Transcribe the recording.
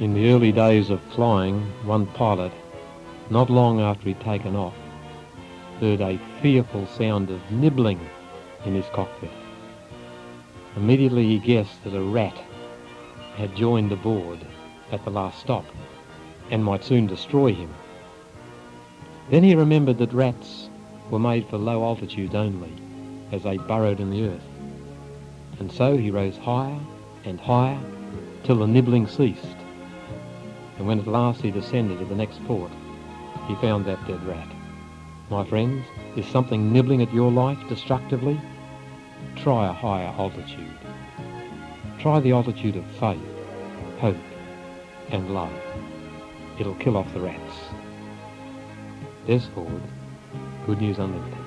In the early days of flying, one pilot, not long after he'd taken off, heard a fearful sound of nibbling in his cockpit. Immediately he guessed that a rat had joined the board at the last stop and might soon destroy him. Then he remembered that rats were made for low altitudes only, as they burrowed in the earth. And so he rose higher and higher till the nibbling ceased. And when at last he descended to the next port, he found that dead rat. My friends, is something nibbling at your life destructively? Try a higher altitude. Try the altitude of faith, hope, and love. It'll kill off the rats. Des Ford, Good News Unlimited.